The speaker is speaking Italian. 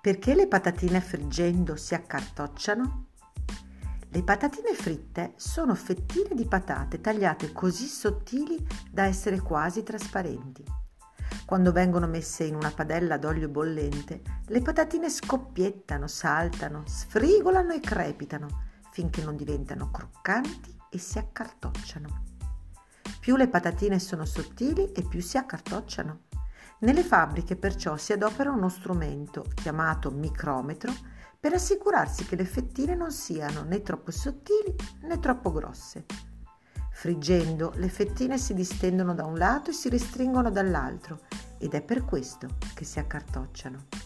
Perché le patatine friggendo si accartocciano? Le patatine fritte sono fettine di patate tagliate così sottili da essere quasi trasparenti. Quando vengono messe in una padella d'olio bollente, le patatine scoppiettano, saltano, sfrigolano e crepitano finché non diventano croccanti e si accartocciano. Più le patatine sono sottili e più si accartocciano. Nelle fabbriche perciò si adopera uno strumento chiamato micrometro per assicurarsi che le fettine non siano né troppo sottili né troppo grosse. Friggendo, le fettine si distendono da un lato e si restringono dall'altro ed è per questo che si accartocciano.